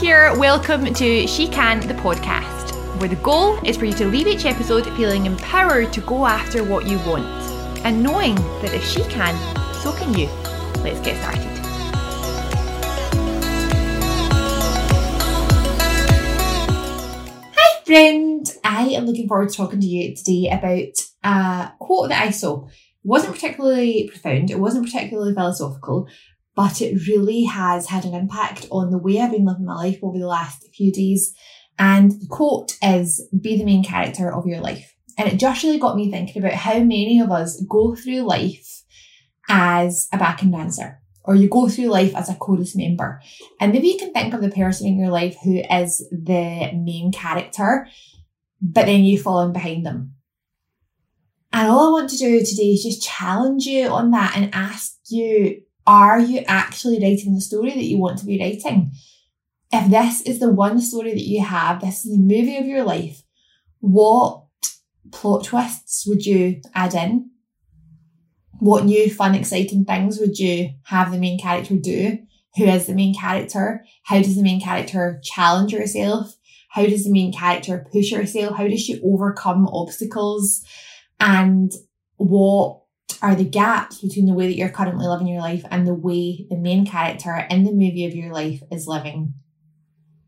here. Welcome to She Can, the podcast, where the goal is for you to leave each episode feeling empowered to go after what you want and knowing that if she can, so can you. Let's get started. Hi, friend. I am looking forward to talking to you today about a quote that I saw. It wasn't particularly profound, it wasn't particularly philosophical, but it really has had an impact on the way I've been living my life over the last few days. And the quote is Be the main character of your life. And it just really got me thinking about how many of us go through life as a backing dancer, or you go through life as a chorus member. And maybe you can think of the person in your life who is the main character, but then you fall in behind them. And all I want to do today is just challenge you on that and ask you are you actually writing the story that you want to be writing? If this is the one story that you have, this is the movie of your life, what plot twists would you add in? What new, fun, exciting things would you have the main character do? Who is the main character? How does the main character challenge herself? How does the main character push herself? How does she overcome obstacles? And what are the gaps between the way that you're currently living your life and the way the main character in the movie of your life is living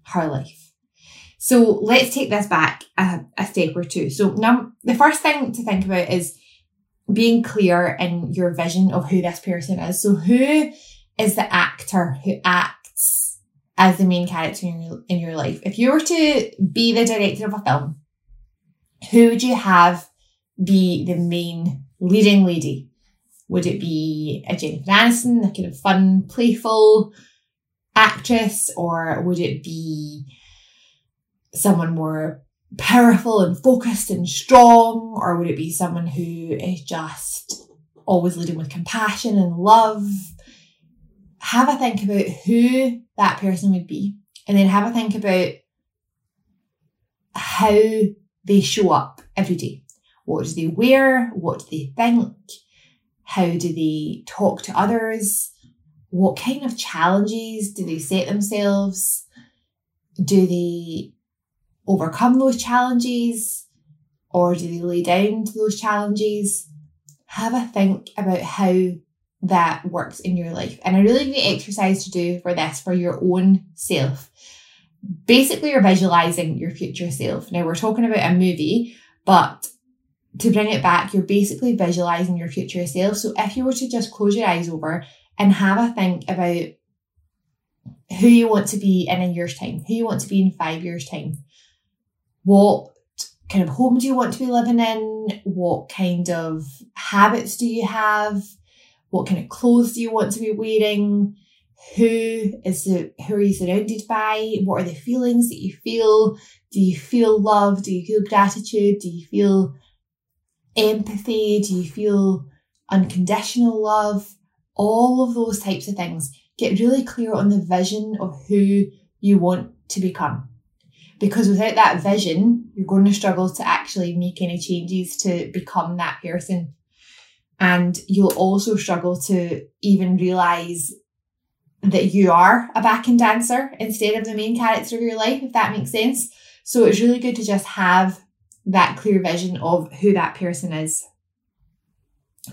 her life. So let's take this back a, a step or two. So now the first thing to think about is being clear in your vision of who this person is. So who is the actor who acts as the main character in your, in your life? If you were to be the director of a film, who would you have be the main leading lady? Would it be a Jennifer Aniston, a kind of fun, playful actress, or would it be someone more powerful and focused and strong, or would it be someone who is just always leading with compassion and love? Have a think about who that person would be, and then have a think about how they show up every day. What do they wear? What do they think? How do they talk to others? What kind of challenges do they set themselves? Do they overcome those challenges or do they lay down to those challenges? Have a think about how that works in your life. And a really great exercise to do for this for your own self. Basically, you're visualizing your future self. Now, we're talking about a movie, but to bring it back, you're basically visualizing your future self. So if you were to just close your eyes over and have a think about who you want to be in a year's time, who you want to be in five years' time, what kind of home do you want to be living in? What kind of habits do you have? What kind of clothes do you want to be wearing? Who is the who are you surrounded by? What are the feelings that you feel? Do you feel love? Do you feel gratitude? Do you feel empathy? Do you feel unconditional love? All of those types of things. Get really clear on the vision of who you want to become. Because without that vision, you're going to struggle to actually make any changes to become that person. And you'll also struggle to even realize that you are a back backing dancer instead of the main character of your life, if that makes sense. So it's really good to just have that clear vision of who that person is.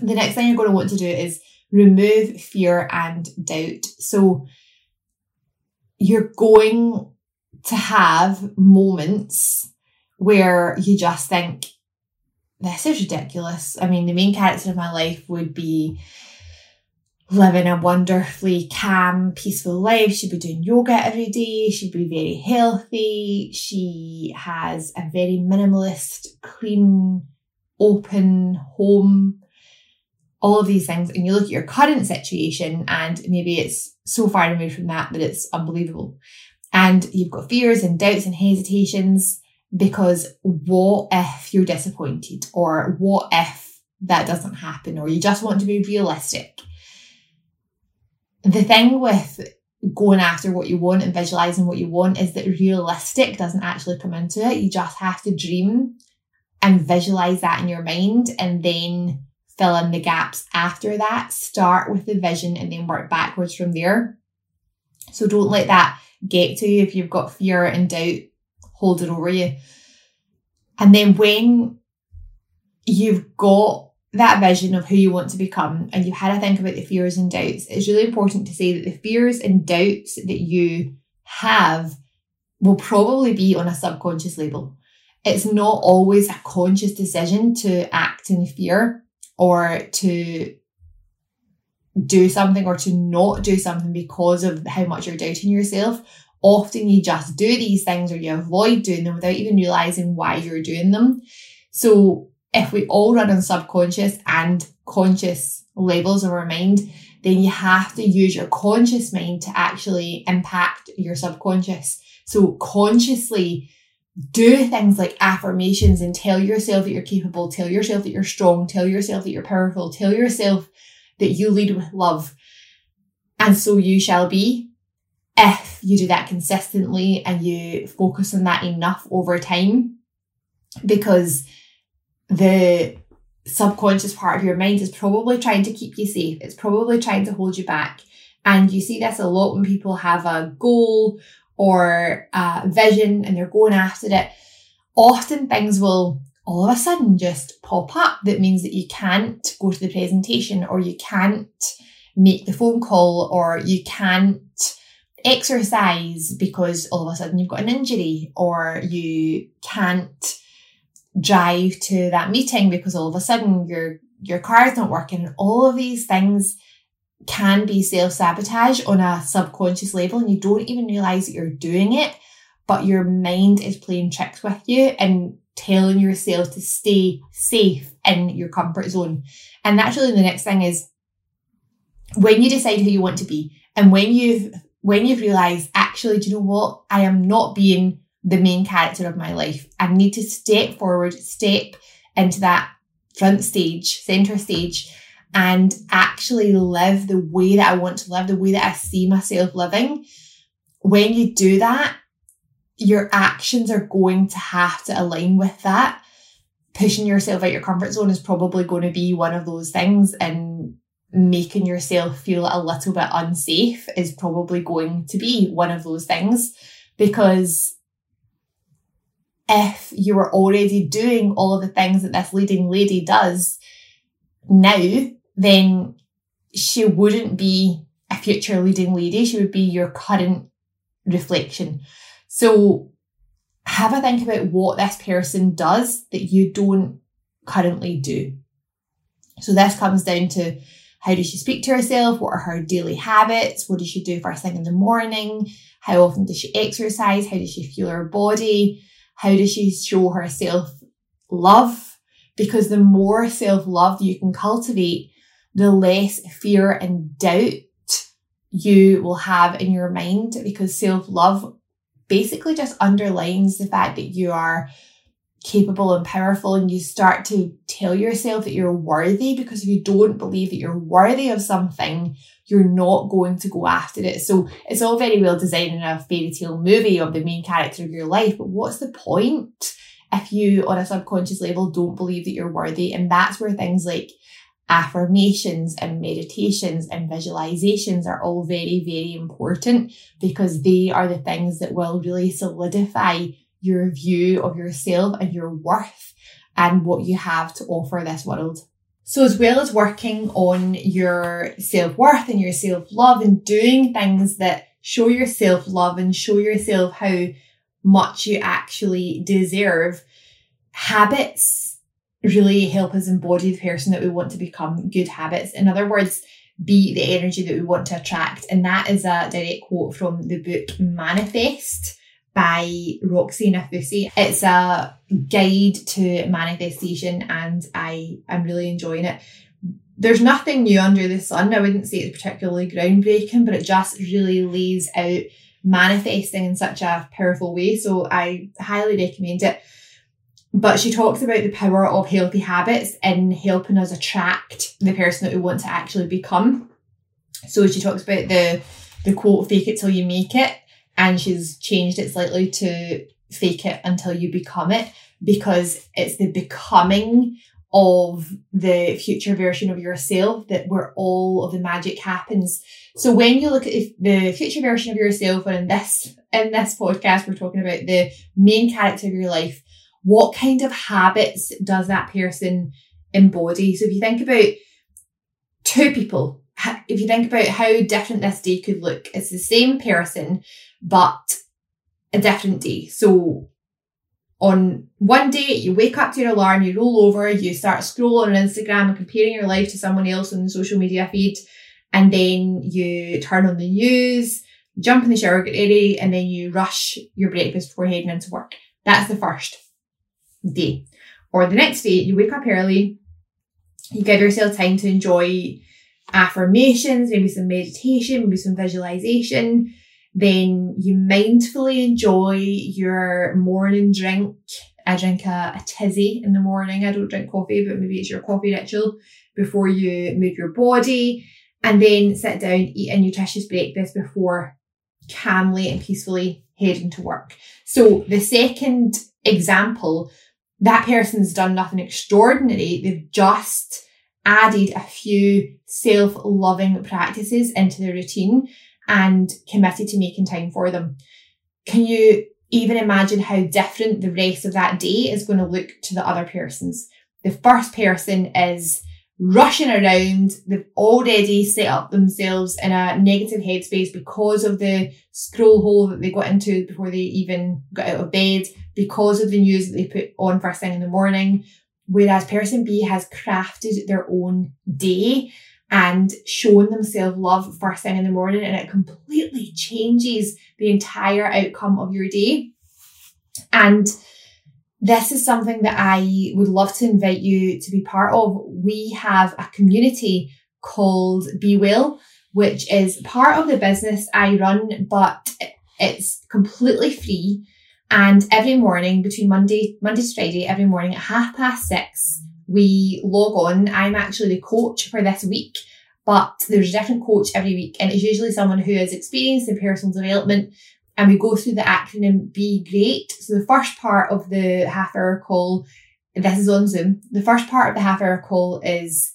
The next thing you're going to want to do is remove fear and doubt. So you're going to have moments where you just think, this is ridiculous. I mean, the main character of my life would be living a wonderfully calm, peaceful life. She'd be doing yoga every day. She'd be very healthy. She has a very minimalist, clean, open home. All of these things. And you look at your current situation and maybe it's so far removed from that that it's unbelievable. And you've got fears and doubts and hesitations because what if you're disappointed or what if that doesn't happen or you just want to be realistic the thing with going after what you want and visualizing what you want is that realistic doesn't actually come into it. You just have to dream and visualize that in your mind and then fill in the gaps after that. Start with the vision and then work backwards from there. So don't let that get to you if you've got fear and doubt holding over you. And then when you've got that vision of who you want to become and you've had to think about the fears and doubts, it's really important to say that the fears and doubts that you have will probably be on a subconscious level. It's not always a conscious decision to act in fear or to do something or to not do something because of how much you're doubting yourself. Often you just do these things or you avoid doing them without even realizing why you're doing them. So if we all run on subconscious and conscious levels of our mind, then you have to use your conscious mind to actually impact your subconscious. So consciously do things like affirmations and tell yourself that you're capable, tell yourself that you're strong, tell yourself that you're powerful, tell yourself that you lead with love. And so you shall be if you do that consistently and you focus on that enough over time. Because the subconscious part of your mind is probably trying to keep you safe. It's probably trying to hold you back. And you see this a lot when people have a goal or a vision and they're going after it. Often things will all of a sudden just pop up that means that you can't go to the presentation or you can't make the phone call or you can't exercise because all of a sudden you've got an injury or you can't drive to that meeting because all of a sudden your your car is not working. All of these things can be self-sabotage on a subconscious level and you don't even realize that you're doing it but your mind is playing tricks with you and telling yourself to stay safe in your comfort zone. And that's really the next thing is when you decide who you want to be and when you've when you've realized actually do you know what? I am not being the main character of my life. I need to step forward, step into that front stage, center stage, and actually live the way that I want to live, the way that I see myself living. When you do that, your actions are going to have to align with that. Pushing yourself out your comfort zone is probably going to be one of those things, and making yourself feel a little bit unsafe is probably going to be one of those things because if you were already doing all of the things that this leading lady does now, then she wouldn't be a future leading lady. She would be your current reflection. So have a think about what this person does that you don't currently do. So this comes down to how does she speak to herself? What are her daily habits? What does she do first thing in the morning? How often does she exercise? How does she feel her body? How does she show her self love? Because the more self love you can cultivate, the less fear and doubt you will have in your mind because self love basically just underlines the fact that you are capable and powerful and you start to tell yourself that you're worthy because if you don't believe that you're worthy of something you're not going to go after it. So it's all very well designed in a fairy tale movie of the main character of your life, but what's the point if you, on a subconscious level, don't believe that you're worthy? And that's where things like affirmations and meditations and visualizations are all very, very important because they are the things that will really solidify your view of yourself and your worth and what you have to offer this world. So, as well as working on your self worth and your self love and doing things that show yourself love and show yourself how much you actually deserve, habits really help us embody the person that we want to become, good habits. In other words, be the energy that we want to attract. And that is a direct quote from the book Manifest by Roxie Nafousi. It's a guide to manifestation and I am really enjoying it. There's nothing new under the sun. I wouldn't say it's particularly groundbreaking, but it just really lays out manifesting in such a powerful way. So I highly recommend it. But she talks about the power of healthy habits in helping us attract the person that we want to actually become. So she talks about the the quote fake it till you make it and she's changed it slightly to fake it until you become it because it's the becoming of the future version of yourself that where all of the magic happens. So when you look at the future version of yourself, and in this in this podcast we're talking about the main character of your life, what kind of habits does that person embody? So if you think about two people, if you think about how different this day could look, it's the same person, but a different day. So on one day, you wake up to your alarm, you roll over, you start scrolling on Instagram and comparing your life to someone else on the social media feed. And then you turn on the news, jump in the shower, get ready, and then you rush your breakfast before heading into work. That's the first day. Or the next day, you wake up early, you give yourself time to enjoy affirmations, maybe some meditation, maybe some visualization. Then you mindfully enjoy your morning drink. I drink a, a tizzy in the morning. I don't drink coffee, but maybe it's your coffee ritual before you move your body and then sit down, eat a nutritious breakfast before calmly and peacefully heading to work. So the second example, that person's done nothing extraordinary. They've just added a few self-loving practices into their routine and committed to making time for them. Can you even imagine how different the rest of that day is going to look to the other person's? The first person is rushing around. They've already set up themselves in a negative headspace because of the scroll hole that they got into before they even got out of bed, because of the news that they put on first thing in the morning. Whereas person B has crafted their own day and shown themselves love first thing in the morning and it completely changes the entire outcome of your day. And this is something that I would love to invite you to be part of. We have a community called Be Well, which is part of the business I run, but it's completely free. And every morning between Monday, Monday to Friday, every morning at half past six, we log on. I'm actually the coach for this week, but there's a different coach every week. And it's usually someone who has experience in personal development and we go through the acronym Be Great. So the first part of the half hour call, this is on Zoom. The first part of the half hour call is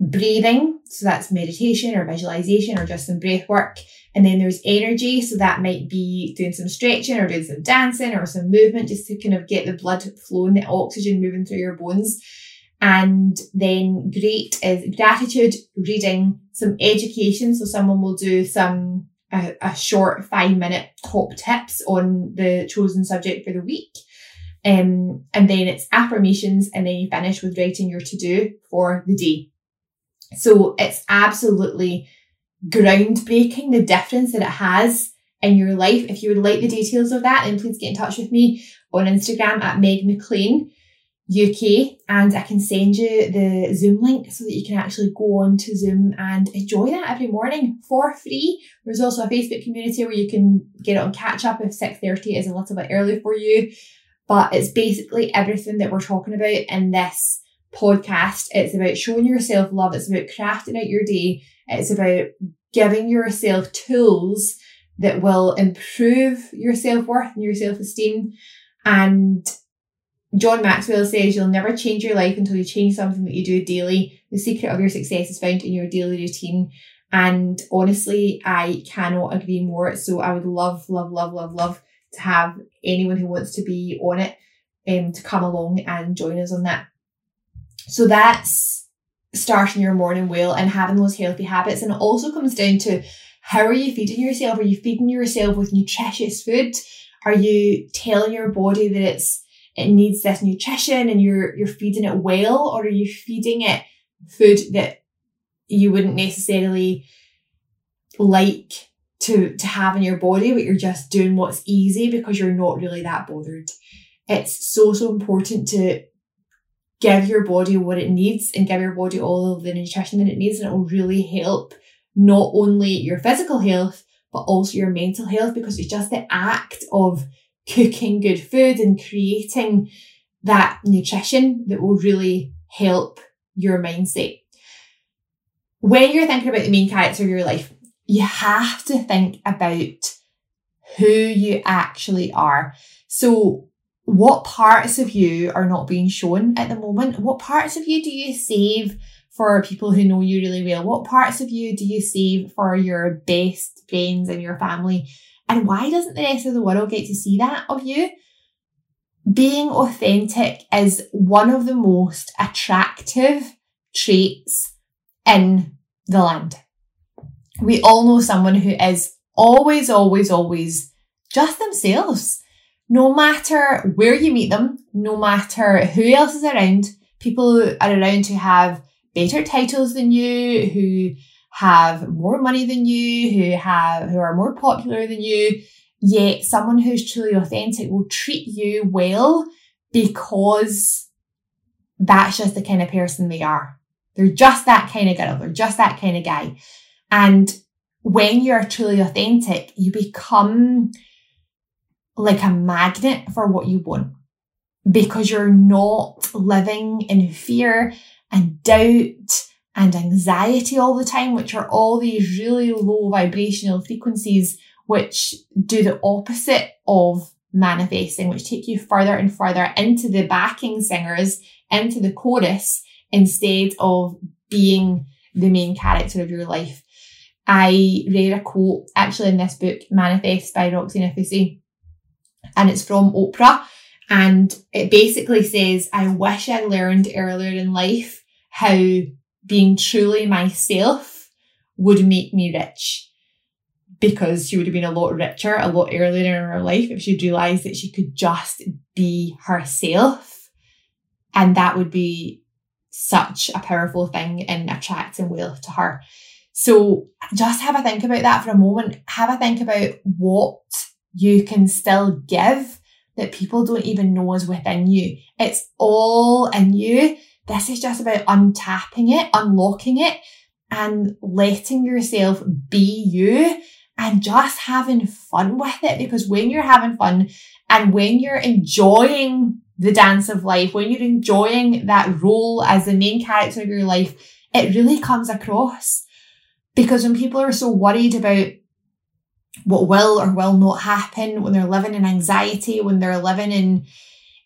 breathing. So that's meditation or visualization or just some breath work. And then there's energy. So that might be doing some stretching or doing some dancing or some movement just to kind of get the blood flowing, the oxygen moving through your bones. And then great is gratitude, reading, some education. So someone will do some a, a short five minute top tips on the chosen subject for the week. Um, and then it's affirmations, and then you finish with writing your to do for the day. So it's absolutely groundbreaking the difference that it has in your life. If you would like the details of that, then please get in touch with me on Instagram at Meg McLean. UK and I can send you the Zoom link so that you can actually go on to Zoom and enjoy that every morning for free. There's also a Facebook community where you can get it on catch up if 6.30 is a little bit early for you. But it's basically everything that we're talking about in this podcast. It's about showing yourself love. It's about crafting out your day. It's about giving yourself tools that will improve your self-worth and your self-esteem and John Maxwell says you'll never change your life until you change something that you do daily. The secret of your success is found in your daily routine. And honestly, I cannot agree more. So I would love, love, love, love, love to have anyone who wants to be on it um, to come along and join us on that. So that's starting your morning well and having those healthy habits. And it also comes down to how are you feeding yourself? Are you feeding yourself with nutritious food? Are you telling your body that it's it needs this nutrition and you're you're feeding it well or are you feeding it food that you wouldn't necessarily like to to have in your body but you're just doing what's easy because you're not really that bothered? It's so so important to give your body what it needs and give your body all of the nutrition that it needs and it will really help not only your physical health but also your mental health because it's just the act of cooking good food and creating that nutrition that will really help your mindset. When you're thinking about the main character of your life, you have to think about who you actually are. So what parts of you are not being shown at the moment? What parts of you do you save for people who know you really well? What parts of you do you save for your best friends and your family? And why doesn't the rest of the world get to see that of you? Being authentic is one of the most attractive traits in the land. We all know someone who is always, always, always just themselves. No matter where you meet them, no matter who else is around, people are around who have better titles than you, who have more money than you, who have, who are more popular than you. Yet someone who's truly authentic will treat you well because that's just the kind of person they are. They're just that kind of girl. They're just that kind of guy. And when you're truly authentic, you become like a magnet for what you want because you're not living in fear and doubt and anxiety all the time, which are all these really low vibrational frequencies, which do the opposite of manifesting, which take you further and further into the backing singers, into the chorus, instead of being the main character of your life. I read a quote actually in this book, Manifest by Roxie Nafousi, and it's from Oprah. And it basically says, I wish I learned earlier in life how being truly myself would make me rich. Because she would have been a lot richer a lot earlier in her life if she'd realised that she could just be herself. And that would be such a powerful thing in attracting wealth to her. So just have a think about that for a moment. Have a think about what you can still give that people don't even know is within you. It's all in you. This is just about untapping it, unlocking it, and letting yourself be you and just having fun with it. Because when you're having fun and when you're enjoying the dance of life, when you're enjoying that role as the main character of your life, it really comes across. Because when people are so worried about what will or will not happen when they're living in anxiety, when they're living in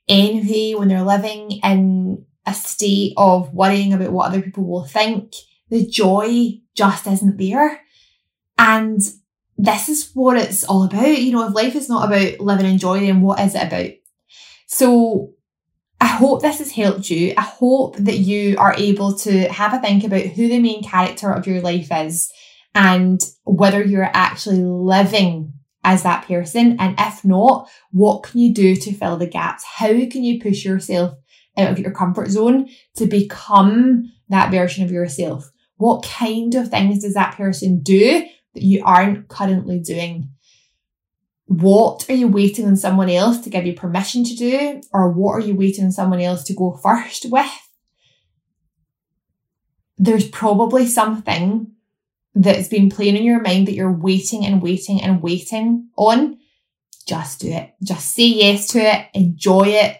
envy, when they're living in a state of worrying about what other people will think, the joy just isn't there. And this is what it's all about. You know, if life is not about living in joy, then what is it about? So I hope this has helped you. I hope that you are able to have a think about who the main character of your life is and whether you're actually living as that person. And if not, what can you do to fill the gaps? How can you push yourself out of your comfort zone to become that version of yourself? What kind of things does that person do that you aren't currently doing? What are you waiting on someone else to give you permission to do? Or what are you waiting on someone else to go first with? There's probably something that's been playing in your mind that you're waiting and waiting and waiting on. Just do it. Just say yes to it. Enjoy it.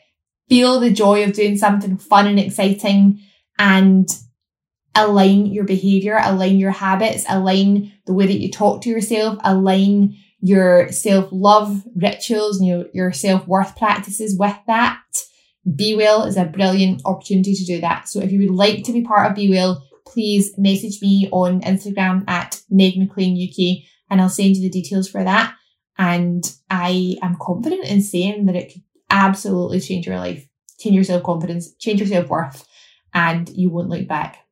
Feel the joy of doing something fun and exciting and align your behavior, align your habits, align the way that you talk to yourself, align your self love rituals and your, your self worth practices with that. Be Well is a brilliant opportunity to do that. So if you would like to be part of Be Well, please message me on Instagram at Meg McLean UK and I'll send you the details for that. And I am confident in saying that it could absolutely change your life, change your self confidence, change your self worth, and you won't look back.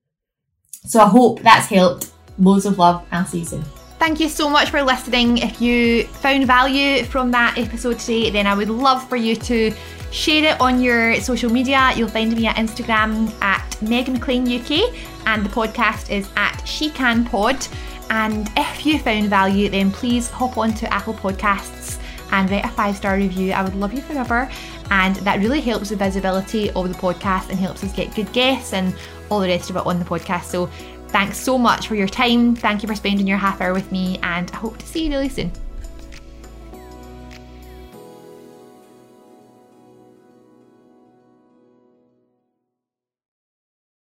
So I hope that's helped. Loads of love. I'll see you soon. Thank you so much for listening. If you found value from that episode today, then I would love for you to share it on your social media. You'll find me at Instagram at Meg McLean UK, and the podcast is at She Can Pod. And if you found value, then please hop on to Apple Podcasts and write a five star review. I would love you forever. And that really helps the visibility of the podcast and helps us get good guests and all the rest of it on the podcast. So Thanks so much for your time. Thank you for spending your half hour with me, and I hope to see you really soon.